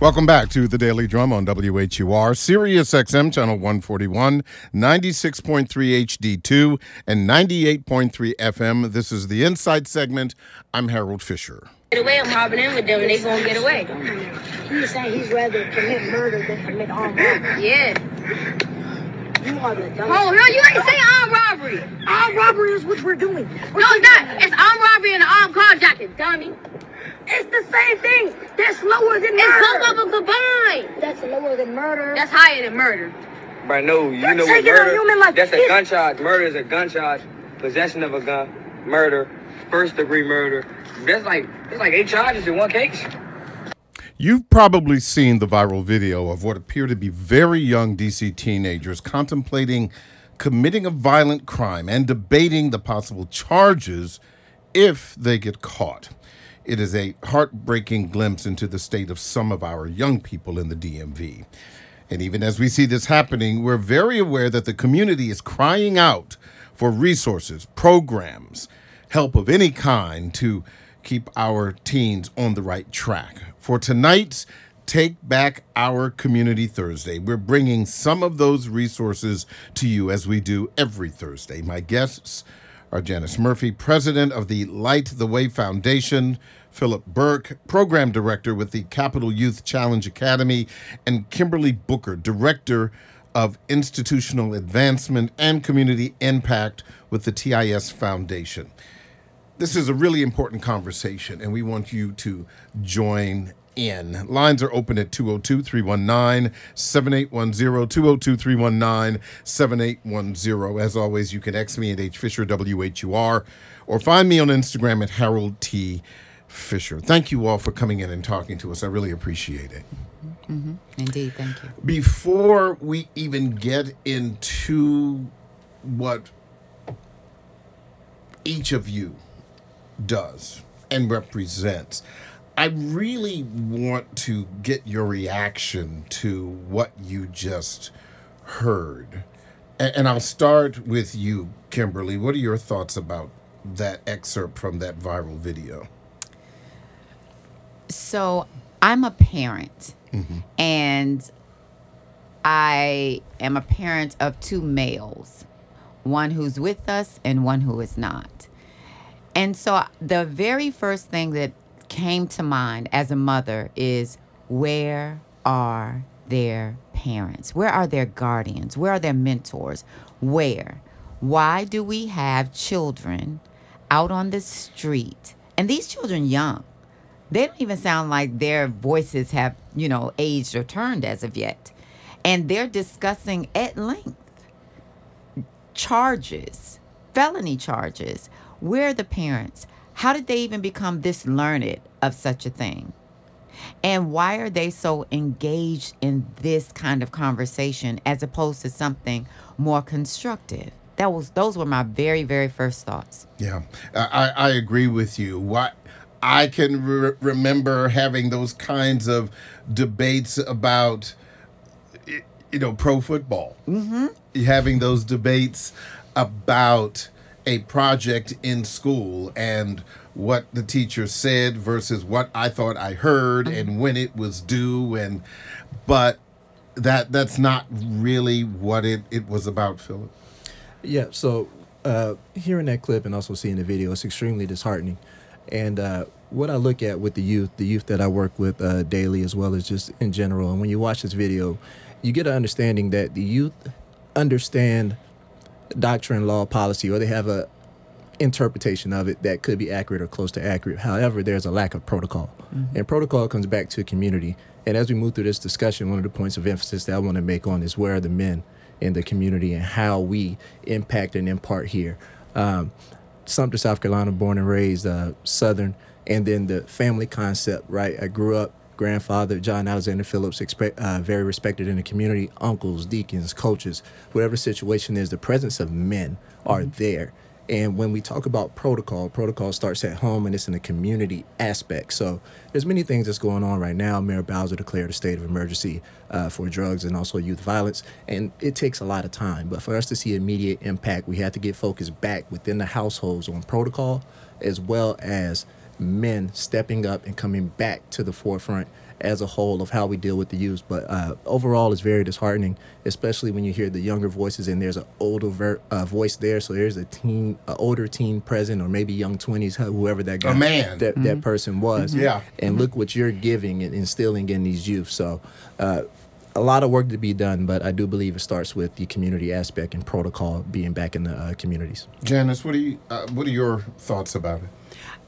Welcome back to the Daily Drum on WHUR, Sirius XM, channel 141, 96.3 HD2, and 98.3 FM. This is the Insight segment. I'm Harold Fisher. Get away, I'm robbing them with them, and they gonna get away. He's saying he's rather commit murder than commit armed robbery. Yeah. You are the dumbest. Oh, no, you ain't saying armed robbery. Armed robbery is what we're doing. No, it's not. It's armed robbery and armed carjacking, dummy. It's the same thing. That's lower than murder. It's murder. both of them combined. That's lower than murder. That's higher than murder. But no, you You're know what taking a murder? human life. That's a It's- gun charge. Murder is a gun charge. Possession of a gun, murder, first degree murder. That's like it's like eight charges in one case. You've probably seen the viral video of what appear to be very young DC teenagers contemplating committing a violent crime and debating the possible charges if they get caught. It is a heartbreaking glimpse into the state of some of our young people in the DMV. And even as we see this happening, we're very aware that the community is crying out for resources, programs, help of any kind to keep our teens on the right track. For tonight's Take Back Our Community Thursday, we're bringing some of those resources to you as we do every Thursday. My guests are Janice Murphy, president of the Light the Way Foundation, Philip Burke, program director with the Capital Youth Challenge Academy, and Kimberly Booker, director of institutional advancement and community impact with the TIS Foundation. This is a really important conversation, and we want you to join in. Lines are open at 202 319 7810, 202 319 7810. As always, you can X me at HFisherWHUR or find me on Instagram at Harold T. Fisher. Thank you all for coming in and talking to us. I really appreciate it. Mm-hmm. Indeed, thank you. Before we even get into what each of you does and represents, I really want to get your reaction to what you just heard. A- And I'll start with you, Kimberly. What are your thoughts about that excerpt from that viral video? So I'm a parent, mm-hmm. and I am a parent of two males, one who's with us and one who is not. And so the very first thing that came to mind as a mother is where are their parents? Where are their guardians? Where are their mentors? Where? Why do we have children out on the street? And these children young. They don't even sound like their voices have, you know, aged or turned as of yet. And they're discussing at length charges, felony charges. Where are the parents? How did they even become this learned of such a thing? And why are they so engaged in this kind of conversation as opposed to something more constructive? That was those were my very very first thoughts. Yeah, I, I agree with you. What I can re- remember having those kinds of debates about, you know, pro football. Mm-hmm. Having those debates about a project in school and what the teacher said versus what I thought I heard and when it was due and but that that's not really what it, it was about, Philip. Yeah, so uh, hearing that clip and also seeing the video, it's extremely disheartening. And uh, what I look at with the youth, the youth that I work with uh, daily, as well as just in general, and when you watch this video, you get an understanding that the youth understand doctrine, law, policy, or they have a interpretation of it that could be accurate or close to accurate. However, there's a lack of protocol. And protocol comes back to community. And as we move through this discussion, one of the points of emphasis that I want to make on is where are the men in the community and how we impact and impart here. Um, Sumter, South Carolina, born and raised, uh, Southern, and then the family concept, right? I grew up, grandfather, John Alexander Phillips, expe- uh, very respected in the community, uncles, deacons, coaches, whatever situation is, the presence of men are there. And when we talk about protocol, protocol starts at home and it's in the community aspect. So there's many things that's going on right now. Mayor Bowser declared a state of emergency uh, for drugs and also youth violence, and it takes a lot of time. But for us to see immediate impact, we have to get focused back within the households on protocol, as well as men stepping up and coming back to the forefront as a whole of how we deal with the youth. But uh, overall, it's very disheartening, especially when you hear the younger voices and there's an older ver- uh, voice there. So there's a teen, an older teen present, or maybe young twenties, whoever that guy, man. that that person was. Yeah. And look what you're giving and instilling in these youth. So. Uh, a lot of work to be done, but I do believe it starts with the community aspect and protocol being back in the uh, communities. Janice, what are you? Uh, what are your thoughts about it?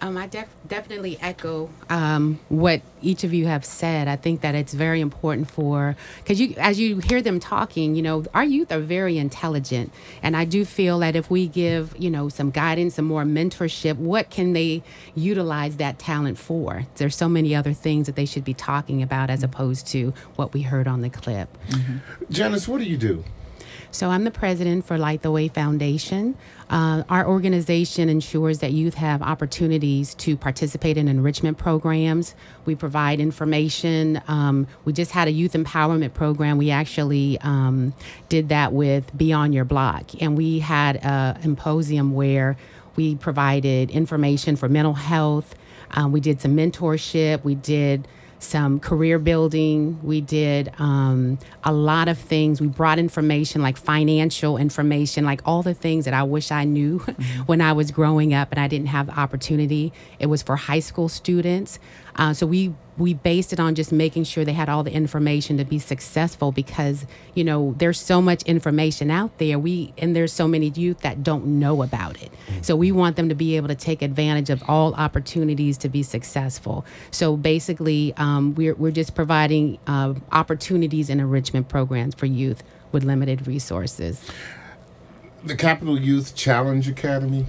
Um, I def- definitely echo um, what each of you have said. I think that it's very important for because you, as you hear them talking, you know, our youth are very intelligent, and I do feel that if we give, you know, some guidance, some more mentorship, what can they utilize that talent for? There's so many other things that they should be talking about as opposed to what we heard on the clip. Janice, what do you do? So I'm the president for Light the Way Foundation. Uh, our organization ensures that youth have opportunities to participate in enrichment programs. We provide information. Um, we just had a youth empowerment program. We actually um, did that with Beyond Your Block, and we had a symposium where we provided information for mental health. Um, we did some mentorship. We did some career building. We did um, a lot of things. We brought information like financial information, like all the things that I wish I knew when I was growing up and I didn't have the opportunity. It was for high school students. Uh, so we we based it on just making sure they had all the information to be successful because you know there's so much information out there. We and there's so many youth that don't know about it. So we want them to be able to take advantage of all opportunities to be successful. So basically um, we're, we're just providing uh, opportunities and enrichment programs for youth with limited resources. The Capital Youth Challenge Academy.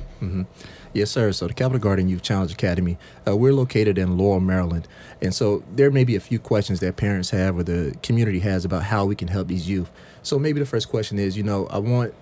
Yes, sir. So the Capital Guardian Youth Challenge Academy, uh, we're located in Laurel, Maryland, and so there may be a few questions that parents have or the community has about how we can help these youth. So maybe the first question is, you know, I want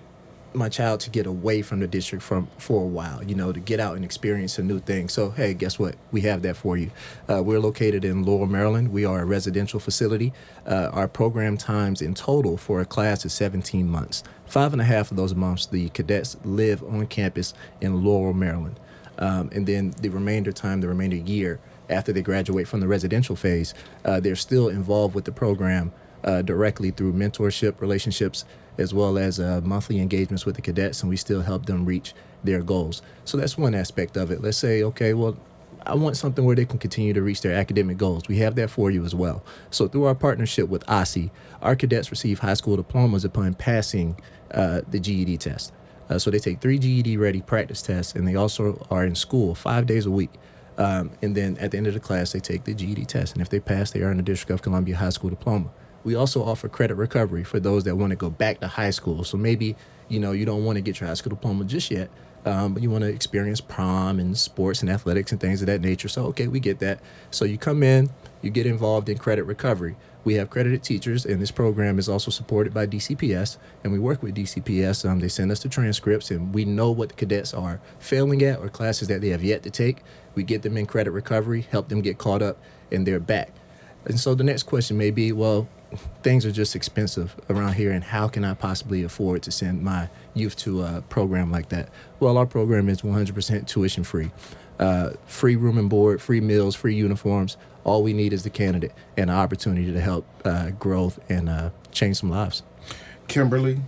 my child to get away from the district from for a while, you know, to get out and experience a new thing. So hey, guess what? We have that for you. Uh, we're located in Laurel, Maryland. We are a residential facility. Uh, our program times in total for a class is 17 months. Five and a half of those months, the cadets live on campus in Laurel, Maryland, um, and then the remainder time, the remainder year after they graduate from the residential phase, uh, they're still involved with the program uh, directly through mentorship relationships as well as uh, monthly engagements with the cadets, and we still help them reach their goals. So that's one aspect of it. Let's say, okay, well, I want something where they can continue to reach their academic goals. We have that for you as well. So through our partnership with OSSE, our cadets receive high school diplomas upon passing uh, the GED test. Uh, so they take three GED ready practice tests, and they also are in school five days a week. Um, and then at the end of the class, they take the GED test. And if they pass, they earn a District of Columbia high school diploma. We also offer credit recovery for those that want to go back to high school. So maybe, you know, you don't want to get your high school diploma just yet, um, but you want to experience prom and sports and athletics and things of that nature. So, okay, we get that. So you come in, you get involved in credit recovery. We have credited teachers, and this program is also supported by DCPS, and we work with DCPS. Um, they send us the transcripts, and we know what the cadets are failing at or classes that they have yet to take. We get them in credit recovery, help them get caught up, and they're back. And so the next question may be, well, things are just expensive around here, and how can I possibly afford to send my youth to a program like that? Well, our program is 100% tuition free, uh, free room and board, free meals, free uniforms. All we need is the candidate and an opportunity to help uh, growth and uh, change some lives. Kimberly,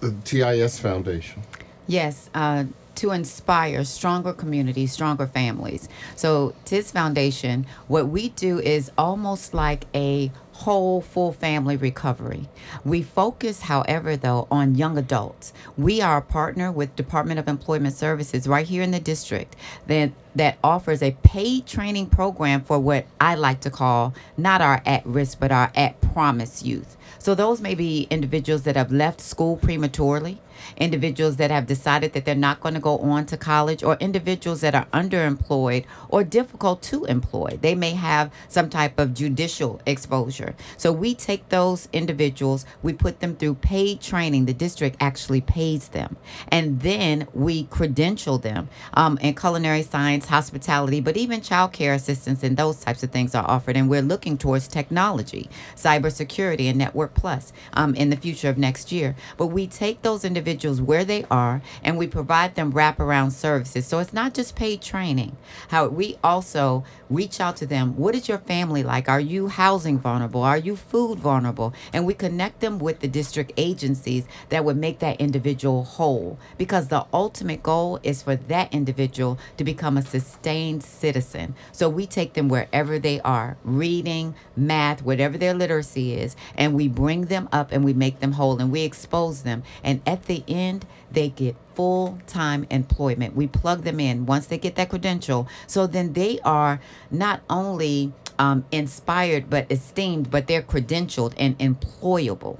the TIS Foundation. Yes, uh, to inspire stronger communities, stronger families. So, TIS Foundation, what we do is almost like a whole full family recovery. We focus, however, though, on young adults. We are a partner with Department of Employment Services right here in the district that that offers a paid training program for what I like to call not our at risk but our at promise youth. So those may be individuals that have left school prematurely, individuals that have decided that they're not going to go on to college, or individuals that are underemployed or difficult to employ. They may have some type of judicial exposure. So we take those individuals, we put them through paid training. The district actually pays them. And then we credential them um, in culinary science, hospitality, but even childcare assistance and those types of things are offered. And we're looking towards technology, cybersecurity, and Network Plus um, in the future of next year. But we take those individuals individuals where they are and we provide them wraparound services. So it's not just paid training. How we also reach out to them. What is your family like? Are you housing vulnerable? Are you food vulnerable? And we connect them with the district agencies that would make that individual whole because the ultimate goal is for that individual to become a sustained citizen. So we take them wherever they are, reading, math, whatever their literacy is, and we bring them up and we make them whole and we expose them. And at the end, they get full time employment. We plug them in once they get that credential. So then they are not only um, inspired but esteemed, but they're credentialed and employable.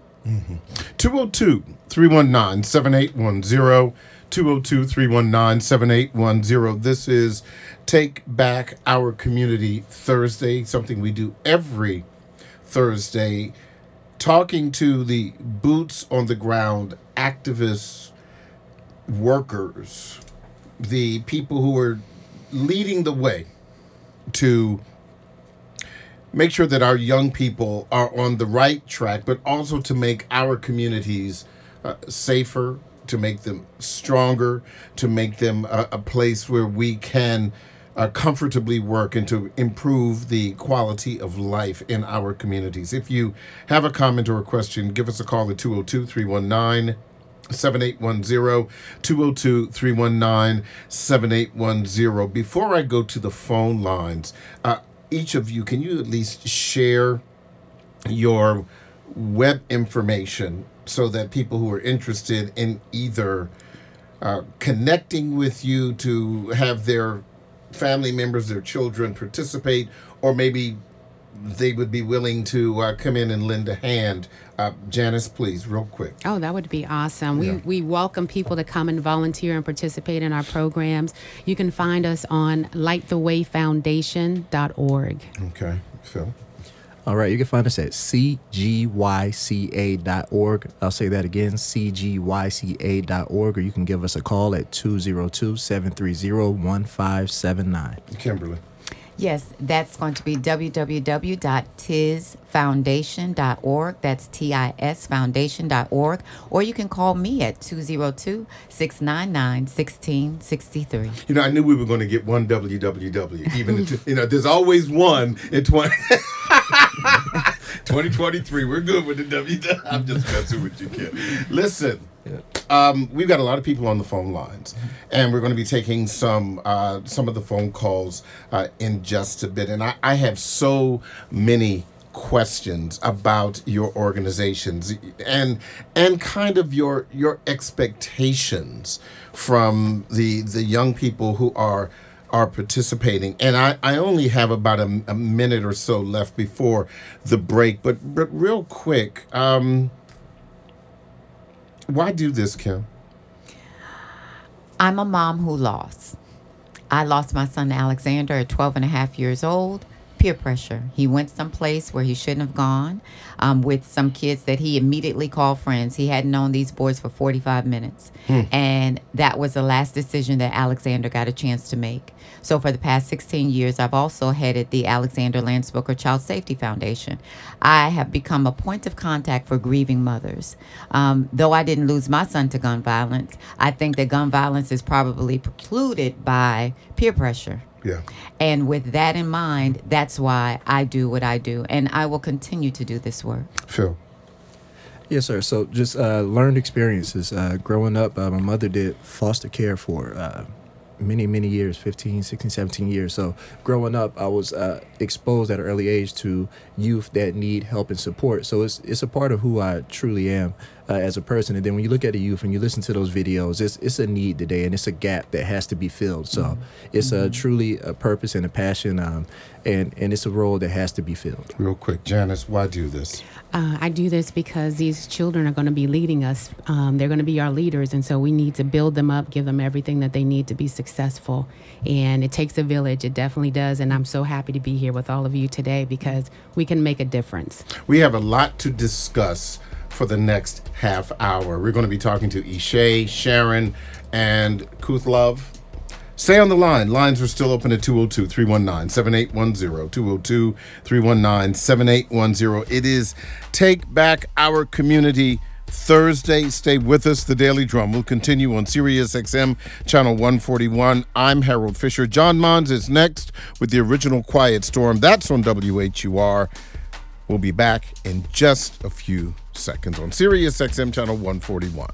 202 319 7810. 202 319 7810. This is Take Back Our Community Thursday, something we do every Thursday, talking to the boots on the ground activists, workers, the people who are leading the way to make sure that our young people are on the right track, but also to make our communities uh, safer, to make them stronger, to make them a, a place where we can uh, comfortably work and to improve the quality of life in our communities. If you have a comment or a question, give us a call at 202 319 7810 202 319 7810. Before I go to the phone lines, uh, each of you, can you at least share your web information so that people who are interested in either uh, connecting with you to have their family members, their children participate, or maybe they would be willing to uh, come in and lend a hand. Uh, Janice, please, real quick. Oh, that would be awesome. Yeah. We, we welcome people to come and volunteer and participate in our programs. You can find us on lightthewayfoundation.org. Okay, Phil. All right, you can find us at cgyca.org. I'll say that again, cgyca.org, or you can give us a call at 202 730 1579. Kimberly. Yes, that's going to be www.tisfoundation.org. That's T I S foundation.org. Or you can call me at 202 699 1663. You know, I knew we were going to get one WWW. Even if, you know, there's always one in 20, 2023. We're good with the WW. I'm just messing with you, kid. Listen, um, we've got a lot of people on the phone lines, and we're going to be taking some uh, some of the phone calls uh, in just a bit. And I, I have so many questions about your organizations and and kind of your your expectations from the the young people who are are participating and i i only have about a, a minute or so left before the break but but real quick um why do this kim I'm a mom who lost. I lost my son Alexander at 12 and a half years old. Peer pressure. He went someplace where he shouldn't have gone um, with some kids that he immediately called friends. He hadn't known these boys for 45 minutes. And that was the last decision that Alexander got a chance to make. So for the past 16 years, I've also headed the Alexander Lance Booker Child Safety Foundation. I have become a point of contact for grieving mothers. Um, though I didn't lose my son to gun violence, I think that gun violence is probably precluded by peer pressure. Yeah And with that in mind, that's why I do what I do. And I will continue to do this work. phil Yes, sir. So just uh, learned experiences. Uh, growing up, uh, my mother did foster care for uh, many, many years 15, 16, 17 years. So growing up, I was uh, exposed at an early age to youth that need help and support. So it's, it's a part of who I truly am uh, as a person. And then when you look at the youth and you listen to those videos, it's, it's a need today and it's a gap that has to be filled. So it's a truly a purpose and a passion. Um, and, and it's a role that has to be filled. real quick janice why do this Uh, I do this because these children are going to be leading us. Um, they're going to be our leaders. And so we need to build them up, give them everything that they need to be successful. And it takes a village. It definitely does. And I'm so happy to be here with all of you today because we can make a difference. We have a lot to discuss for the next half hour. We're going to be talking to Ishay, Sharon, and Kuthlov. Stay on the line. Lines are still open at 202 319 7810. 202 319 7810. It is Take Back Our Community Thursday. Stay with us. The Daily Drum will continue on Sirius XM channel 141. I'm Harold Fisher. John Mons is next with the original Quiet Storm. That's on WHUR. We'll be back in just a few seconds on Sirius XM channel 141.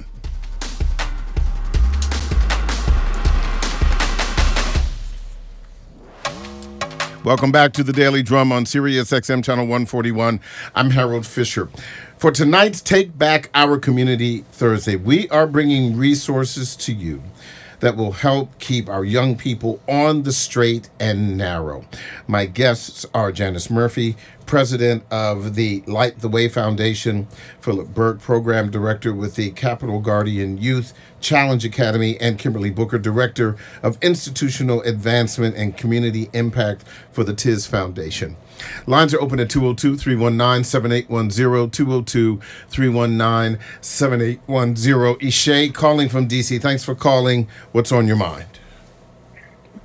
Welcome back to the Daily Drum on Sirius XM channel 141. I'm Harold Fisher. For tonight's Take Back Our Community Thursday, we are bringing resources to you that will help keep our young people on the straight and narrow. My guests are Janice Murphy, president of the Light the Way Foundation, Philip Burke, program director with the Capital Guardian Youth Challenge Academy, and Kimberly Booker, director of institutional advancement and community impact for the TIS Foundation. Lines are open at 202 319 7810, 202 319 7810. Ishay calling from DC. Thanks for calling. What's on your mind?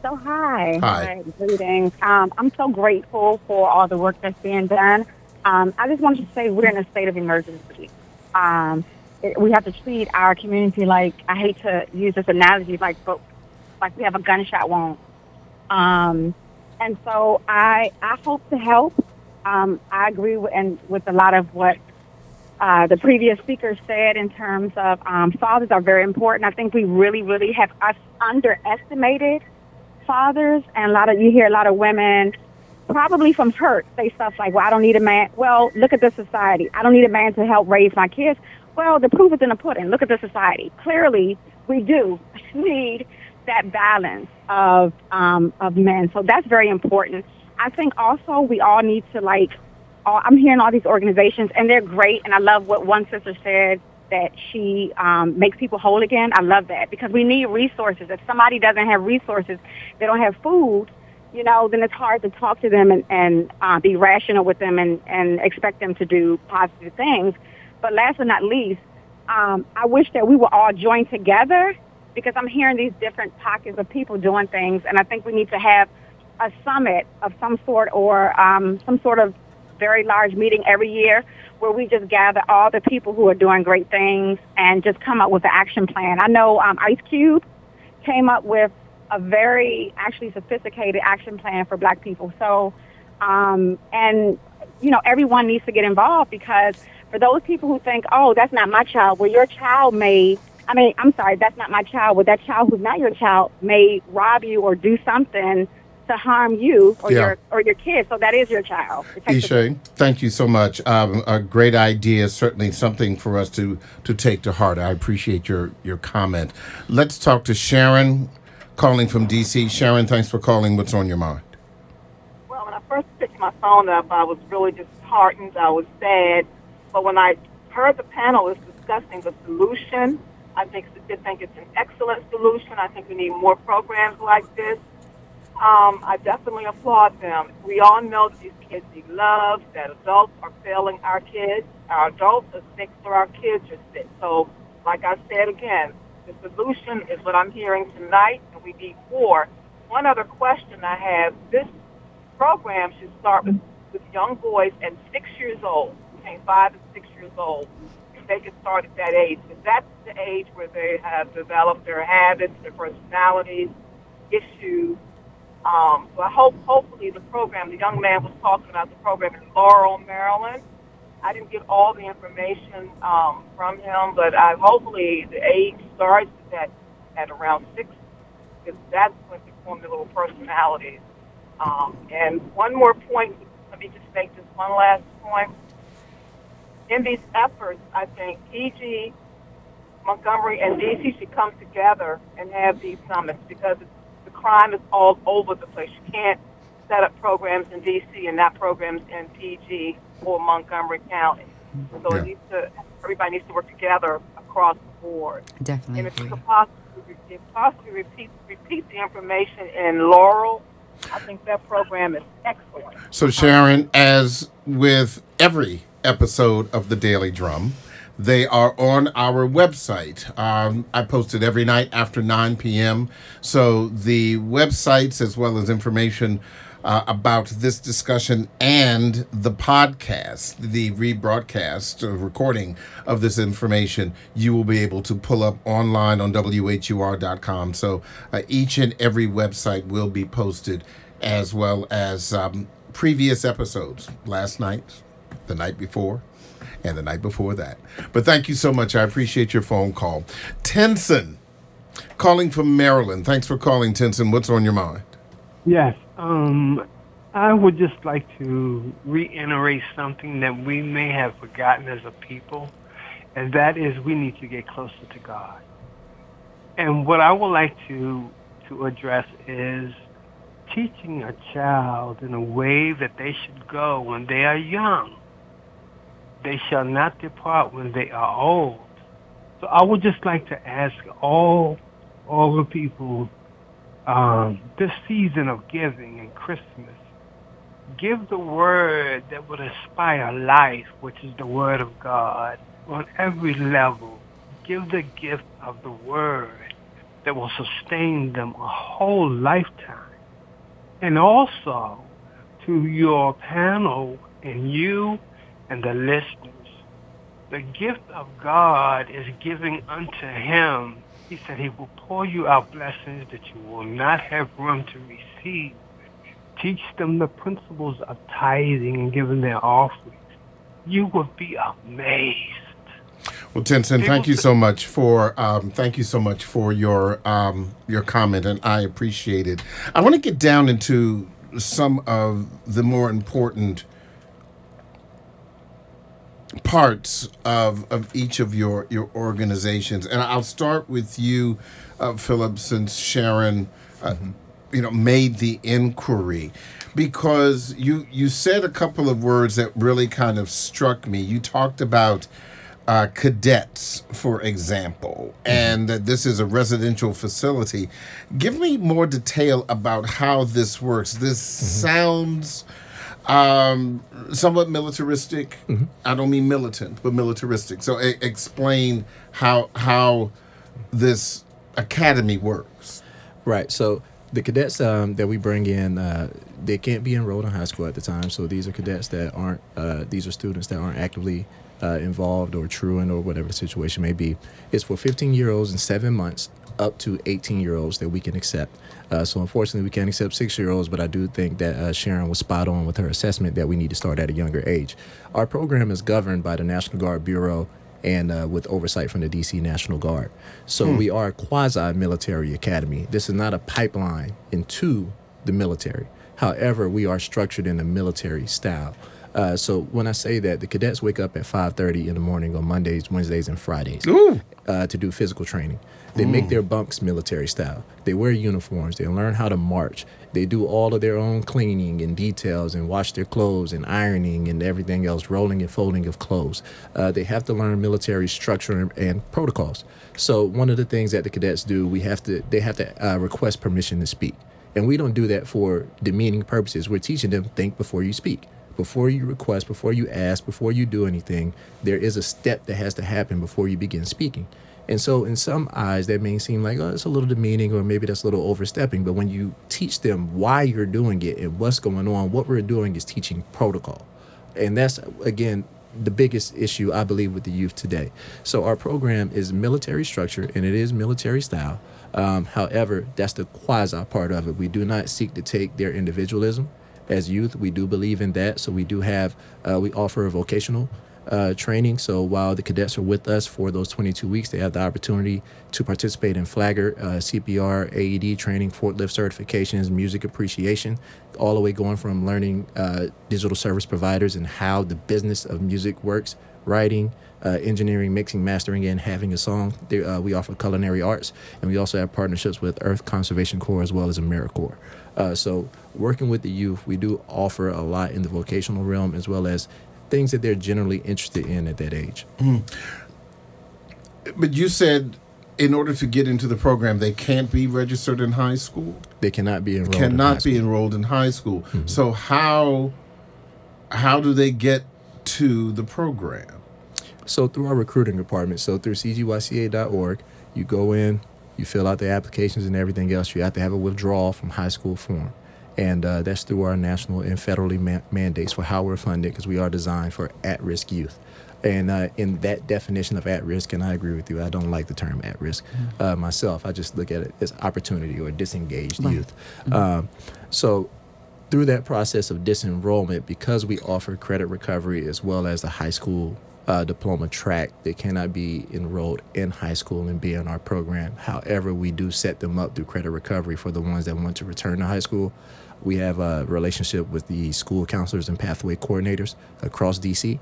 So hi. Hi. Greetings. Um, I'm so grateful for all the work that's being done. Um, I just wanted to say we're in a state of emergency. Um, it, we have to treat our community like I hate to use this analogy, like but like we have a gunshot wound. Um, and so I I hope to help. Um, I agree with, and with a lot of what uh, the previous speaker said in terms of um, fathers are very important. I think we really, really have us underestimated fathers, and a lot of you hear a lot of women, probably from hurt, say stuff like, "Well, I don't need a man." Well, look at the society. I don't need a man to help raise my kids. Well, the proof is in the pudding. Look at the society. Clearly, we do need that balance of um, of men. So that's very important. I think also we all need to like. All, I'm hearing all these organizations, and they're great. And I love what one sister said that she um, makes people whole again. I love that because we need resources. If somebody doesn't have resources, they don't have food. You know, then it's hard to talk to them and, and uh, be rational with them and, and expect them to do positive things. But last but not least, um, I wish that we were all joined together because I'm hearing these different pockets of people doing things, and I think we need to have a summit of some sort or um, some sort of very large meeting every year where we just gather all the people who are doing great things and just come up with an action plan. I know um, Ice Cube came up with a very actually sophisticated action plan for Black people. So, um, and you know, everyone needs to get involved because for those people who think, oh, that's not my child, well, your child may. I mean, I'm sorry, that's not my child. but that child who's not your child may rob you or do something to harm you or Yeah. your or your kid. So that is your child. It takes a- Ishay, thank you so much. Um, a great idea, certainly something for us to to take to heart. I appreciate your your comment. Let's talk to Sharon, calling from DC. Sharon, thanks for calling. What's on your mind? Well, when I first picked my phone up, I was really disheartened. I was sad. But when I heard the panelists discussing the solution, I think think it's an excellent solution. I think we need more programs like this. Um, I definitely applaud them. We all know that these kids need love, that adults are failing our kids. Our adults are sick, so our kids are sick. So, like I said again, the solution is what I'm hearing tonight, and we need more. One other question I have this program should start with, with young boys at six years old, between five and six years old. They could start at that age, because that's the age where they have developed their habits, their personalities, issues. Um, so I hope, hopefully, the program. The young man was talking about the program in Laurel, Maryland. I didn't get all the information um, from him, but I, hopefully the age starts at at around six, because that's when they form their little personalities. Um, and one more point. Let me just make this one last point. In these efforts, I think PG, Montgomery, and DC should come together and have these summits because it's, the crime is all over the place. You can't set up programs in DC and not programs in PG or Montgomery County. So Yeah. it needs to, everybody needs to work together across the board. Definitely And if you could possibly, if possibly repeat, repeat the information in Laurel, I think that program is excellent. So, Sharon, as with every episode of the Daily Drum, they are on our website. Um, I post it every night after 9 p.m. So, the websites as well as information uh, about this discussion and the podcast, the rebroadcast uh, recording of this information, you will be able to pull up online on WHUR.com. So uh, each and every website will be posted, as well as um, previous episodes last night, the night before, and the night before that. But thank you so much. I appreciate your phone call. Tenson, calling from Maryland. Thanks for calling, Tenson. What's on your mind? Yes. Um, I would just like to reiterate something that we may have forgotten as a people, and that is we need to get closer to God. And what I would like to to address is teaching a child in a way that they should go when they are young. They shall not depart when they are old. So I would just like to ask all all the people um, this season of giving and Christmas, give the word that would inspire life, which is the word of God, on every level. Give the gift of the word that will sustain them a whole lifetime. And also to your panel and you and the listeners, the gift of God is giving unto him he said he will pour you out blessings that you will not have room to receive. Teach them the principles of tithing and giving their offerings. You will be amazed. Well, Tenson, thank you so much for um, thank you so much for your um, your comment, and I appreciate it. I want to get down into some of the more important parts of, of each of your, your organizations. And I'll start with you, uh, Philip, since Sharon, uh, you know, made the inquiry. Because you, you said a couple of words that really kind of struck me. You talked about uh, cadets, for example, and that this is a residential facility. Give me more detail about how this works. This sounds um, somewhat militaristic. I don't mean militant, but militaristic. So e- explain how how this academy works. Right. So the cadets um, that we bring in, uh, they can't be enrolled in high school at the time. So these are cadets that aren't. Uh, these are students that aren't actively uh, involved or truant or whatever the situation may be. It's for 15 year olds in seven months up to 18 year olds that we can accept. Uh, so unfortunately, we can't accept six year olds, but I do think that uh, Sharon was spot on with her assessment that we need to start at a younger age. Our program is governed by the National Guard Bureau and uh, with oversight from the DC National Guard. So Hmm. we are a quasi military academy. This is not a pipeline into the military. However, we are structured in a military style. Uh, so when I say that, the cadets wake up at 5:30 in the morning on Mondays, Wednesdays, and Fridays uh, to do physical training. They make Mm. their bunks military style. They wear uniforms. They learn how to march. They do all of their own cleaning and details and wash their clothes and ironing and everything else, rolling and folding of clothes. Uh, they have to learn military structure and, and protocols. So one of the things that the cadets do, we have to they have to uh, request permission to speak, and we don't do that for demeaning purposes. We're teaching them think before you speak before you request, before you ask, before you do anything, there is a step that has to happen before you begin speaking. And so, in some eyes, that may seem like, oh, it's a little demeaning or maybe that's a little overstepping. But when you teach them why you're doing it and what's going on, what we're doing is teaching protocol. And that's, again, the biggest issue I believe with the youth today. So, our program is military structure and it is military style. Um, however, that's the quasi part of it. We do not seek to take their individualism as youth. We do believe in that. So we do have, uh, we offer vocational uh, training. So while the cadets are with us for those 22 weeks, they have the opportunity to participate in Flagger, uh, CPR, AED training, forklift certifications, music appreciation, all the way going from learning uh, digital service providers and how the business of music works, writing, uh, engineering, mixing, mastering, and having a song. Uh, we offer culinary arts, and we also have partnerships with Earth Conservation Corps as well as AmeriCorps. Uh, so, working with the youth, we do offer a lot in the vocational realm as well as things that they're generally interested in at that age. Mm. But you said in order to get into the program, they can't be registered in high school. They cannot be enrolled. in high Cannot be school. enrolled in high school. So how how do they get to the program? So through our recruiting department, so through cgyca.org, you go in, you fill out the applications and everything else. You have to have a withdrawal from high school form. And uh, that's through our national and federally ma- mandates for how we're funded because we are designed for at risk youth. And uh, in that definition of at risk, and I agree with you, I don't like the term at risk uh, myself. I just look at it as opportunity or disengaged Right. youth. Um, so through that process of disenrollment, because we offer credit recovery as well as the high school uh, diploma track, they cannot be enrolled in high school and be in our program. However, we do set them up through credit recovery for the ones that want to return to high school. We have a relationship with the school counselors and pathway coordinators across DC.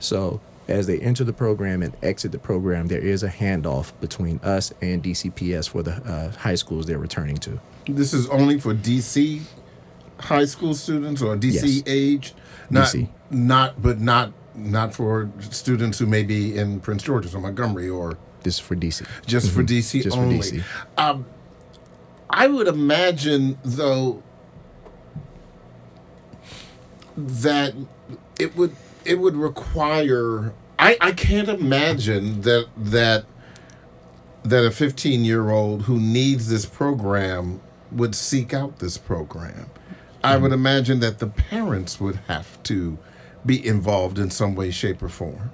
So as they enter the program and exit the program, there is a handoff between us and DCPS for the uh, high schools they're returning to. This is only for DC high school students or DC Yes. aged, not DC. not but not not for students who may be in Prince George's or Montgomery or This is for DC. just for Mhm. DC Just for only. DC. Um, I would imagine though that it would it would require. I I can't imagine that that that a 15 year old who needs this program would seek out this program. I would imagine that the parents would have to be involved in some way, shape, or form.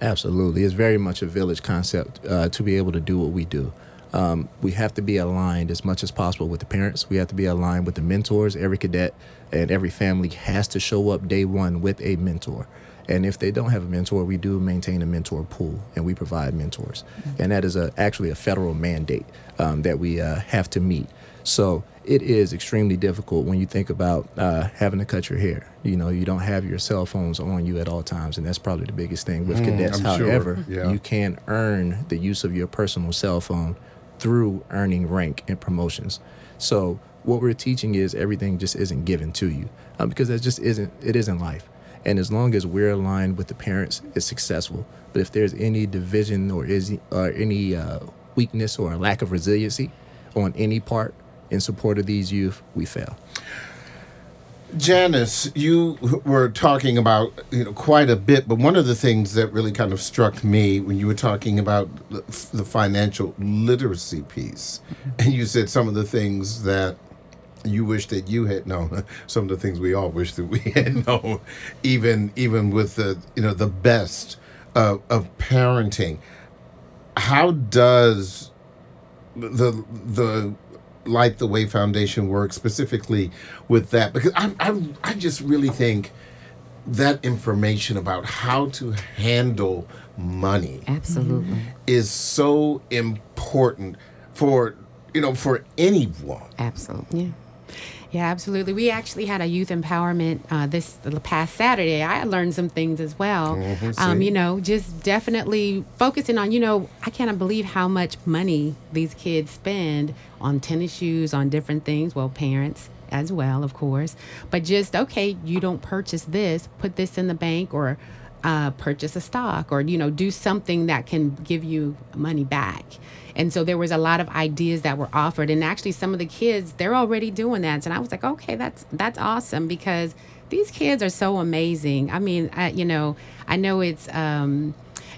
Absolutely. It's very much a village concept uh, to be able to do what we do. Um, we have to be aligned as much as possible with the parents. We have to be aligned with the mentors. Every cadet and every family has to show up day one with a mentor. And if they don't have a mentor, we do maintain a mentor pool and we provide mentors. And that is a, actually a federal mandate um, that we uh, have to meet. So it is extremely difficult when you think about uh, having to cut your hair. You know, you don't have your cell phones on you at all times, and that's probably the biggest thing with Mm, cadets. I'm sure, However, yeah. you can earn the use of your personal cell phone through earning rank and promotions. So what we're teaching is everything just isn't given to you um, because that just isn't it isn't life. And as long as we're aligned with the parents, it's successful. But if there's any division or is or any uh, weakness or lack of resiliency on any part in support of these youth, we fail. Janice, you were talking about you know quite a bit, but one of the things that really kind of struck me when you were talking about the, the financial literacy piece, mm-hmm. and you said some of the things that you wish that you had known, some of the things we all wish that we had known, even even with the you know the best of, of parenting. How does the the Light the Way Foundation works specifically with that? Because I, I, I just really think that information about how to handle money Absolutely. is so important for you know for anyone. Absolutely. Yeah. Yeah, absolutely. We actually had a youth empowerment uh, this past Saturday. I learned some things as well. Mhm, um, you know, just definitely focusing on. You know, I cannot believe how much money these kids spend on tennis shoes, on different things. Well, parents as well, of course. But just okay, you don't purchase this, put this in the bank, or uh, purchase a stock, or you know, do something that can give you money back. And so there was a lot of ideas that were offered, and actually some of the kids they're already doing that. And I was like, okay, that's that's awesome because these kids are so amazing. I mean, I, you know, I know it's. Um,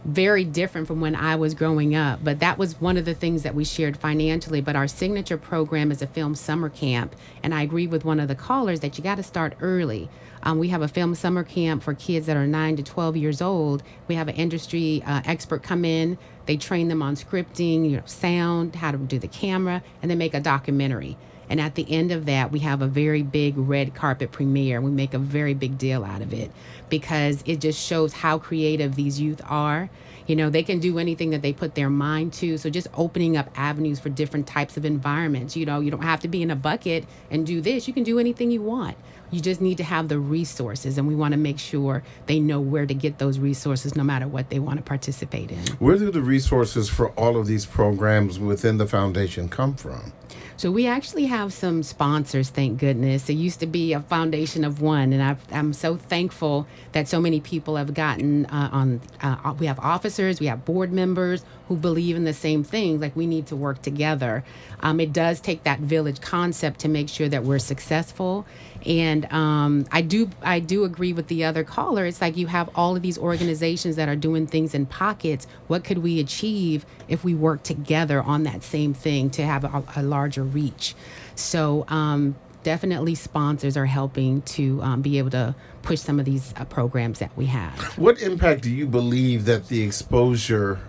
very different from when I was growing up. But that was one of the things that we shared financially. But our signature program is a film summer camp. And I agree with one of the callers that you got to start early. Um, we have a film summer camp for kids that are 9 to 12 years old. We have an industry uh, expert come in. They train them on scripting, you know, sound, how to do the camera, and then make a documentary. And at the end of that, we have a very big red carpet premiere. We make a very big deal out of it because it just shows how creative these youth are. You know, they can do anything that they put their mind to. So just opening up avenues for different types of environments. You know, you don't have to be in a bucket and do this. You can do anything you want. You just need to have the resources, and we want to make sure they know where to get those resources no matter what they want to participate in. Where do the resources for all of these programs within the foundation come from? So we actually have some sponsors, thank goodness. It used to be a foundation of one, and I've, I'm so thankful that so many people have gotten uh, on. Uh, we have officers, we have board members who believe in the same things, Like we need to work together. Um, it does take that village concept to make sure that we're successful. And um, I do, I do agree with the other caller. It's like you have all of these organizations that are doing things in pockets. What could we achieve if we work together on that same thing to have a, a larger reach? So um, definitely sponsors are helping to um, be able to push some of these uh, programs that we have. What impact do you believe that the exposure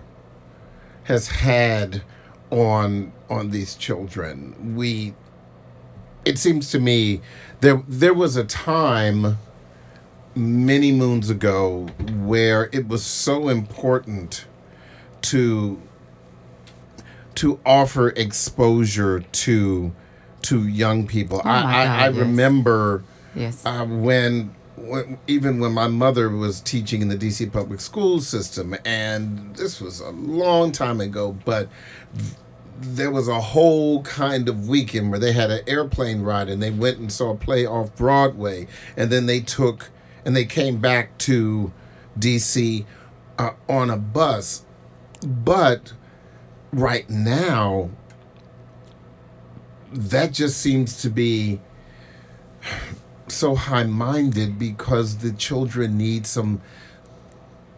has had on on these children? We it seems to me there there was a time many moons ago where it was so important to to offer exposure to to young people. Oh I, I, God, I yes. remember Yes. uh, when, when even when my mother was teaching in the DC public school system, and this was a long time ago, but th- there was a whole kind of weekend where they had an airplane ride and they went and saw a play off Broadway, and then they took and they came back to DC uh, on a bus. But right now, that just seems to be so high-minded because the children need some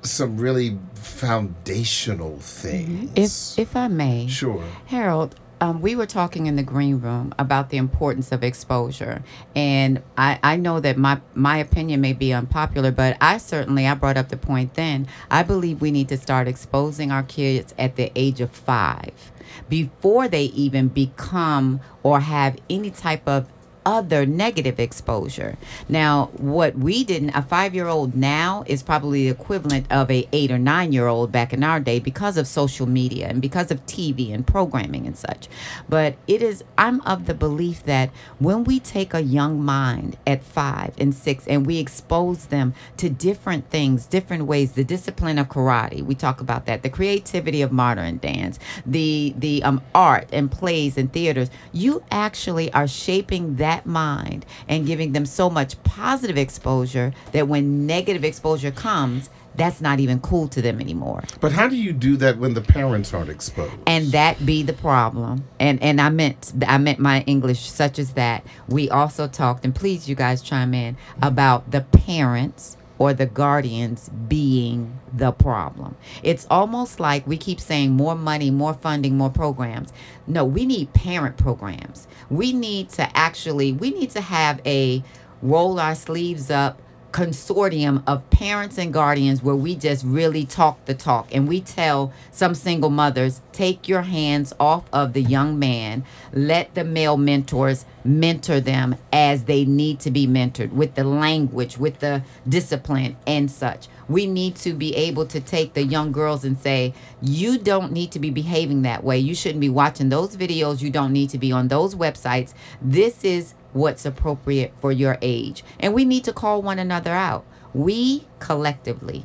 some really foundational things. If if I may, Sure. Harold, um, we were talking in the green room about the importance of exposure, and I, I know that my my opinion may be unpopular, but I certainly I brought up the point then. I believe we need to start exposing our kids at the age of five, before they even become or have any type of other negative exposure. Now, what we didn't, a five year old now is probably the equivalent of a eight or nine year old back in our day because of social media and because of TV and programming and such. But it is, I'm of the belief that when we take a young mind at five and six and we expose them to different things, different ways, the discipline of karate, we talk about that, the creativity of modern dance, the the um, art and plays and theaters, you actually are shaping that mind and giving them so much positive exposure that when negative exposure comes, that's not even cool to them anymore. But how do you do that when the parents aren't exposed? and that be the problem. And and i meant i meant my english such as that. We also talked and please you guys chime in about the parents or the guardians being the problem. It's almost like we keep saying more money more funding more programs. No we need parent programs. We need to actually we need to have a roll our sleeves up consortium of parents and guardians where we just really talk the talk and we tell some single mothers take your hands off of the young man. Let the male mentors mentor them as they need to be mentored with the language with the discipline and such. We need to be able to take the young girls and say you don't need to be behaving that way. You shouldn't be watching those videos. You don't need to be on those websites. This is what's appropriate for your age. And we need to call one another out. We collectively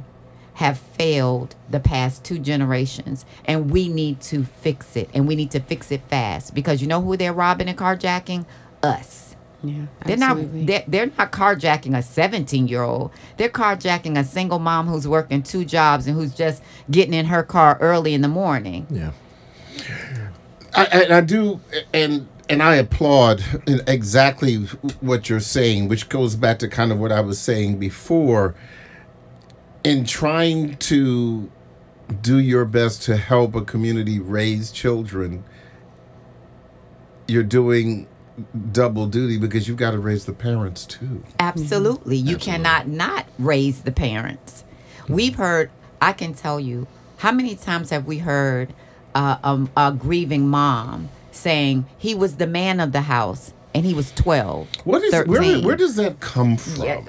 have failed the past two generations and we need to fix it and we need to fix it fast because you know who they're robbing and carjacking us Yeah, they're absolutely. not they're, they're not carjacking a 17 year old they're carjacking a single mom who's working two jobs and who's just getting in her car early in the morning Yeah. I, and I do, and and I applaud exactly what you're saying, which goes back to kind of what I was saying before. In trying to do your best to help a community raise children, you're doing double duty because you've got to raise the parents too. Absolutely. You cannot not raise the parents. We've heard, I can tell you, how many times have we heard uh, um, a grieving mom saying he was the man of the house and he was 12. What is where? 13. Where does that come from? Yeah.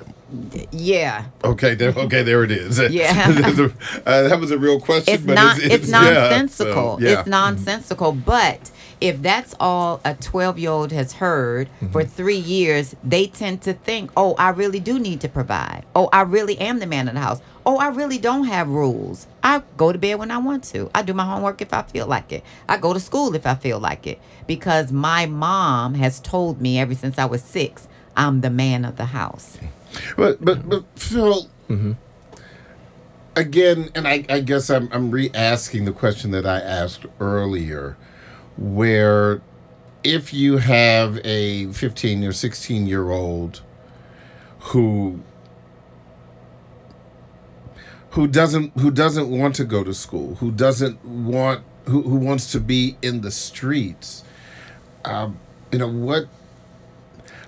Yeah. Okay, there. Okay, there it is. Yeah. uh, that was a real question. It's but not it's, it's, yeah, nonsensical. so, yeah. It's nonsensical. But if that's all a 12 year old has heard mm-hmm. for three years, they tend to think, oh, I really do need to provide. Oh, I really am the man of the house. Oh, I really don't have rules. I go to bed when I want to. I do my homework if I feel like it. I go to school if I feel like it. Because my mom has told me ever since I was six, I'm the man of the house. But but but Phil, mm-hmm. again, and I, I guess I'm I'm re-asking the question that I asked earlier, where if you have a 15 or 16 year old who who doesn't who doesn't want to go to school, who doesn't want who, who wants to be in the streets, um, you know what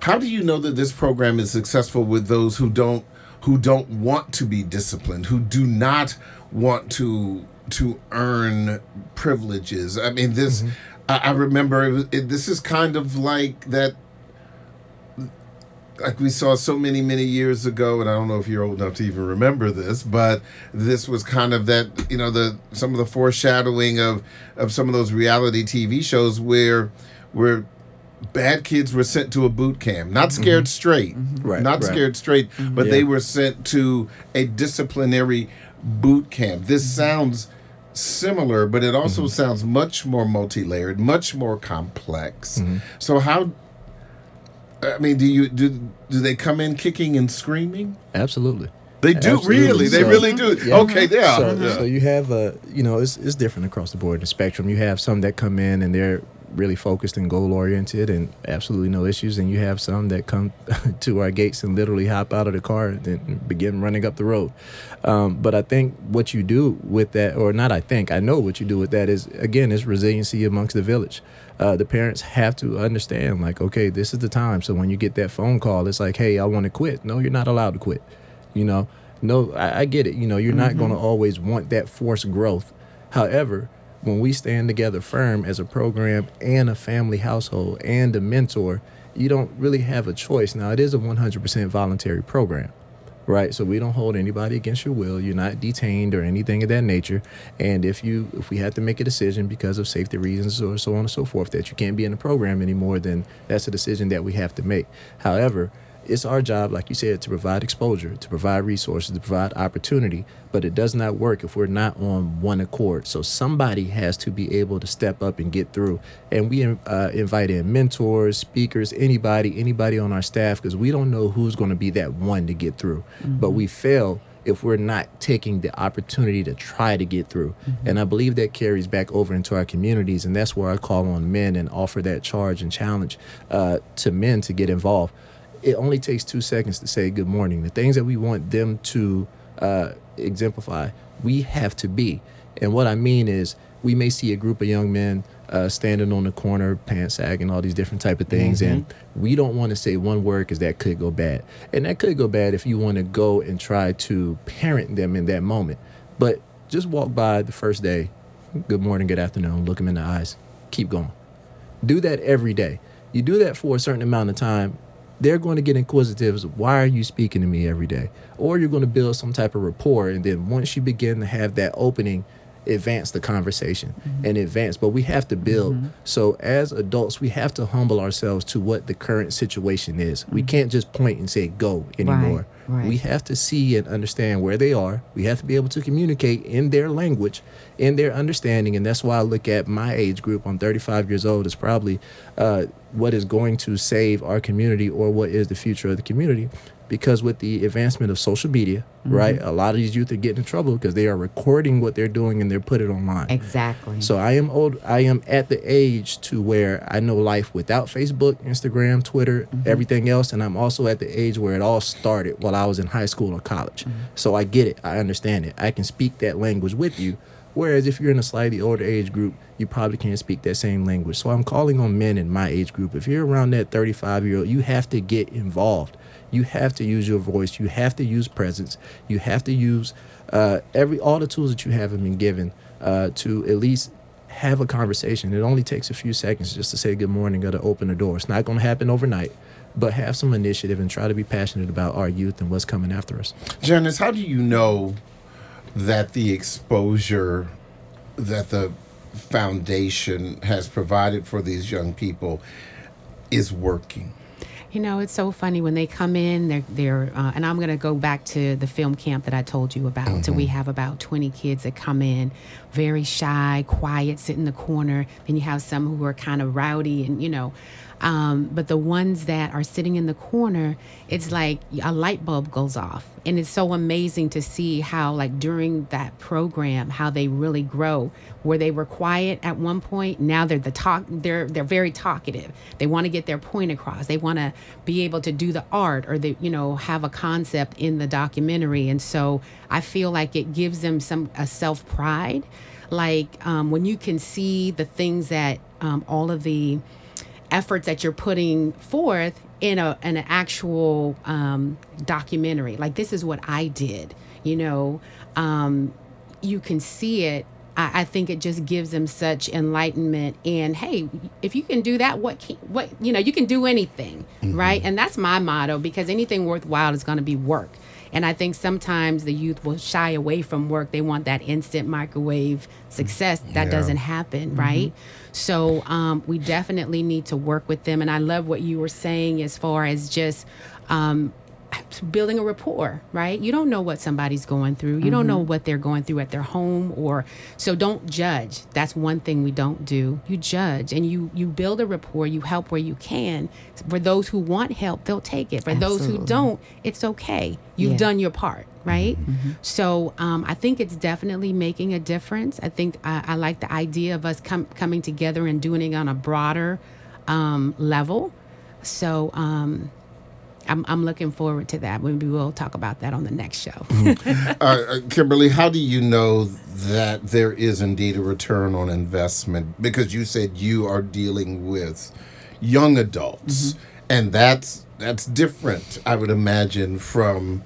How do you know that this program is successful with those who don't who don't want to be disciplined, who do not want to to earn privileges? I mean, this I, I remember it was, it, this is kind of like that like we saw so many many years ago and i don't know if you're old enough to even remember this but this was kind of that you know the some of the foreshadowing of of some of those reality tv shows where where bad kids were sent to a boot camp not mm-hmm. scared straight mm-hmm. Right, not right. scared straight mm-hmm. but Yeah. they were sent to a disciplinary boot camp this Mm-hmm. sounds similar but it also sounds much more multi-layered much more complex Mm-hmm. so how I mean, do you do do they come in kicking and screaming? Absolutely. They do Absolutely. really. They So- really do. Yeah. Okay, yeah. So, yeah. so you have uh, you know, it's it's different across the board in the spectrum. You have some that come in and they're really focused and goal oriented and absolutely no issues, and you have some that come to our gates and literally hop out of the car and begin running up the road. Um, but I think what you do with that, or not, I think I know what you do with that is again is resiliency amongst the village. Uh, the parents have to understand, like, okay, this is the time. So when you get that phone call, it's like, hey, I want to quit. No, you're not allowed to quit. You know, no, I, I get it. You know, you're not going to always want that forced growth. However, when we stand together firm as a program and a family household and a mentor, you don't really have a choice. Now, it is a 100% voluntary program, right? So we don't hold anybody against your will. You're not detained or anything of that nature. And if you, if we have to make a decision because of safety reasons or so on and so forth that you can't be in the program anymore, then that's a decision that we have to make. However, it's our job, like you said, to provide exposure, to provide resources, to provide opportunity, but it does not work if we're not on one accord. So somebody has to be able to step up and get through. And we uh, invite in mentors, speakers, anybody, anybody on our staff, because we don't know who's going to be that one to get through. But we fail if we're not taking the opportunity to try to get through. And I believe that carries back over into our communities. And that's where I call on men and offer that charge and challenge uh, to men to get involved it only takes two seconds to say good morning. The things that we want them to uh, exemplify, we have to be. And what I mean is, we may see a group of young men uh, standing on the corner, pants sagging, all these different type of things, and we don't want to say one word because that could go bad. And that could go bad if you want to go and try to parent them in that moment. But just walk by the first day, good morning, good afternoon, look them in the eyes, keep going do that every day. You do that for a certain amount of time, they're going to get inquisitive as why are you speaking to me every day? Or you're going to build some type of rapport and then once you begin to have that opening, advance the conversation mm-hmm. and advance. But we have to build. Mm-hmm. So as adults, we have to humble ourselves to what the current situation is. We mm-hmm. can't just point and say go anymore. right. We have to see and understand where they are. We have to be able to communicate in their language, in their understanding. And that's why I look at my age group. I'm 35 years old. Is probably uh, what is going to save our community or what is the future of the community. Because with the advancement of social media, mm-hmm. right, a lot of these youth are getting in trouble because they are recording what they're doing and they're put it online. Exactly. So I am old. I am at the age to where I know life without Facebook, Instagram, Twitter, mm-hmm. everything else, and I'm also at the age where it all started while I was in high school or college. Mm-hmm. So I get it. I understand it. I can speak that language with you. Whereas if you're in a slightly older age group, you probably can't speak that same language. So I'm calling on men in my age group. If you're around that 35 year old, you have to get involved. You have to use your voice. You have to use presence. You have to use uh, every all the tools that you haven't been given uh, to at least have a conversation. It only takes a few seconds just to say good morning or to open the door. It's not going to happen overnight, but have some initiative and try to be passionate about our youth and what's coming after us. Janice, how do you know that the exposure that the foundation has provided for these young people is working? You know, it's so funny when they come in. They're they're, uh, and I'm going to go back to the film camp that I told you about. So we have about 20 kids that come in, very shy, quiet, sit in the corner. Then you have some who are kind of rowdy, and you know, um, but the ones that are sitting in the corner, it's like a light bulb goes off, and it's so amazing to see how, like during that program, how they really grow. Where they were quiet at one point, now they're the talk. They're they're very talkative. They want to get their point across. They want to be able to do the art or they you know have a concept in the documentary, and so I feel like it gives them some a self pride, like um, when you can see the things that um, all of the efforts that you're putting forth in a in an actual um, documentary. Like this is what I did. You know, um, you can see it. I, I think it just gives them such enlightenment. And hey, if you can do that, what can, what you know, you can do anything, right? And that's my motto because anything worthwhile is going to be work. And I think sometimes the youth will shy away from work. They want that instant microwave success. That Yeah. doesn't happen, right? So um, we definitely need to work with them. And I love what you were saying as far as just um, building a rapport, right? You don't know what somebody's going through. You don't know what they're going through at their home or so don't judge. That's one thing we don't do. You judge and you you build a rapport, you help where you can. For those who want help, they'll take it. For those who don't, it's okay. You've Yeah. done your part, right? So um, I think it's definitely making a difference. I think I, I like the idea of us com- coming together and doing it on a broader um, level. So um, I'm, I'm looking forward to that. Maybe we'll talk about that on the next show. Uh, uh, Kimberly, how do you know that there is indeed a return on investment? Because you said you are dealing with young adults, and that's that's different, I would imagine, from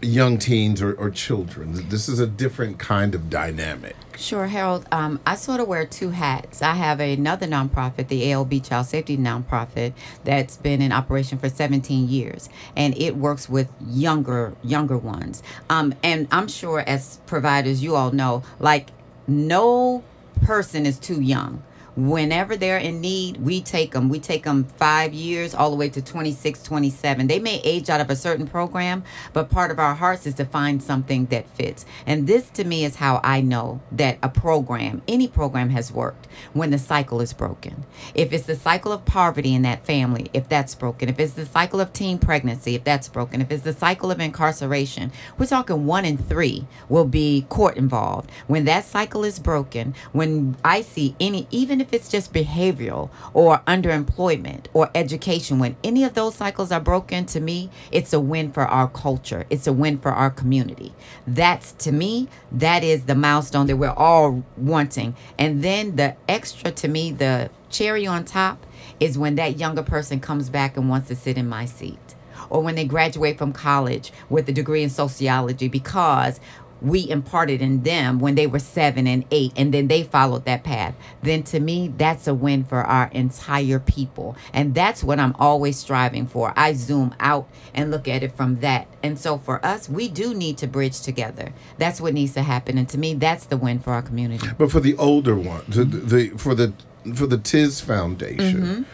young teens or, or children. This is a different kind of dynamic. Sure, Harold. Um, I sort of wear two hats. I have another nonprofit, the ALB Child Safety Nonprofit, that's been in operation for 17 years, and it works with younger younger ones. Um, and I'm sure, as providers, you all know, like no person is too young. Whenever they're in need, we take them. We take them five years all the way to 26, 27. They may age out of a certain program, but part of our hearts is to find something that fits. And this to me is how I know that a program, any program has worked when the cycle is broken. If it's the cycle of poverty in that family, if that's broken, if it's the cycle of teen pregnancy, if that's broken, if it's the cycle of incarceration, we're talking one in three will be court involved. When that cycle is broken, when I see any, even if it's just behavioral or underemployment or education, when any of those cycles are broken, to me, it's a win for our culture. It's a win for our community. That's to me, that is the milestone that we're all wanting. And then the extra to me, the cherry on top is when that younger person comes back and wants to sit in my seat or when they graduate from college with a degree in sociology because we imparted in them when they were seven and eight, and then they followed that path. Then to me, that's a win for our entire people. And that's what I'm always striving for. I zoom out and look at it from that. And so for us, we do need to bridge together. That's what needs to happen. And to me, that's the win for our community. But for the older ones, the, the for the for the Tiz Foundation,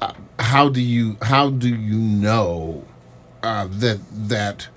uh, how do you how do you know uh, that that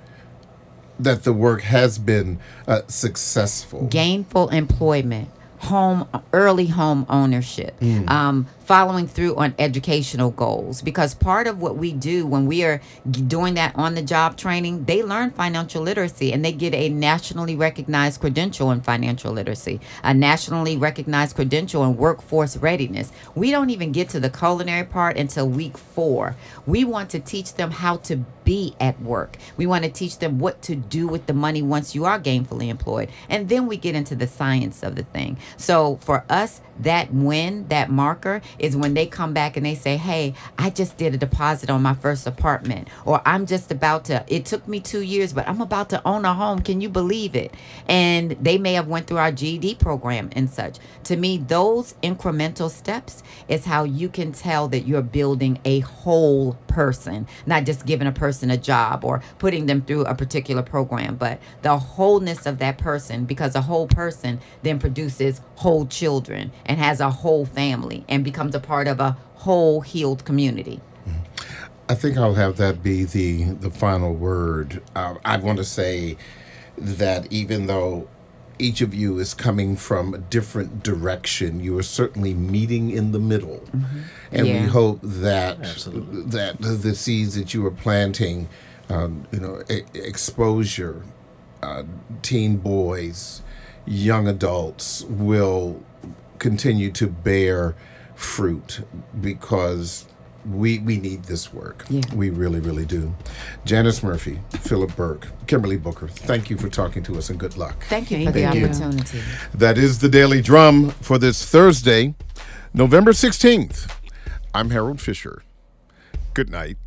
that the work has been uh, successful? gainful employment home early home ownership um, following through on educational goals. Because part of what we do when we are doing that on the job training they learn financial literacy and they get a nationally recognized credential in financial literacy a nationally recognized credential in workforce readiness. We don't even get to the culinary part until week four. We want to teach them how to be at work. We want to teach them what to do with the money once you are gainfully employed. And then we get into the science of the thing. So for us that win that marker is when they come back and they say hey i just did a deposit on my first apartment or i'm just about to it took me two years but i'm about to own a home. Can you believe it? And they may have went through our ged program and such. To me those incremental steps is how you can tell that you're building a whole person not just giving a person a job or putting them through a particular program but the wholeness of that person because a whole person then produces whole children and has a whole family and becomes a part of a whole healed community. I think I'll have that be the the final word. Uh, I want to say that even though each of you is coming from a different direction, you are certainly meeting in the middle, and we hope that that the, the seeds that you are planting, um, you know, e- exposure, uh, teen boys, young adults will continue to bear fruit because we we need this work. Yeah. We really, really do. Janice Murphy, Philip Burke, Kimberly Booker, thank you for talking to us and good luck. thank you Thank for the you. opportunity That is the Daily Drum for this Thursday, November 16th. I'm Harold Fisher. Good night.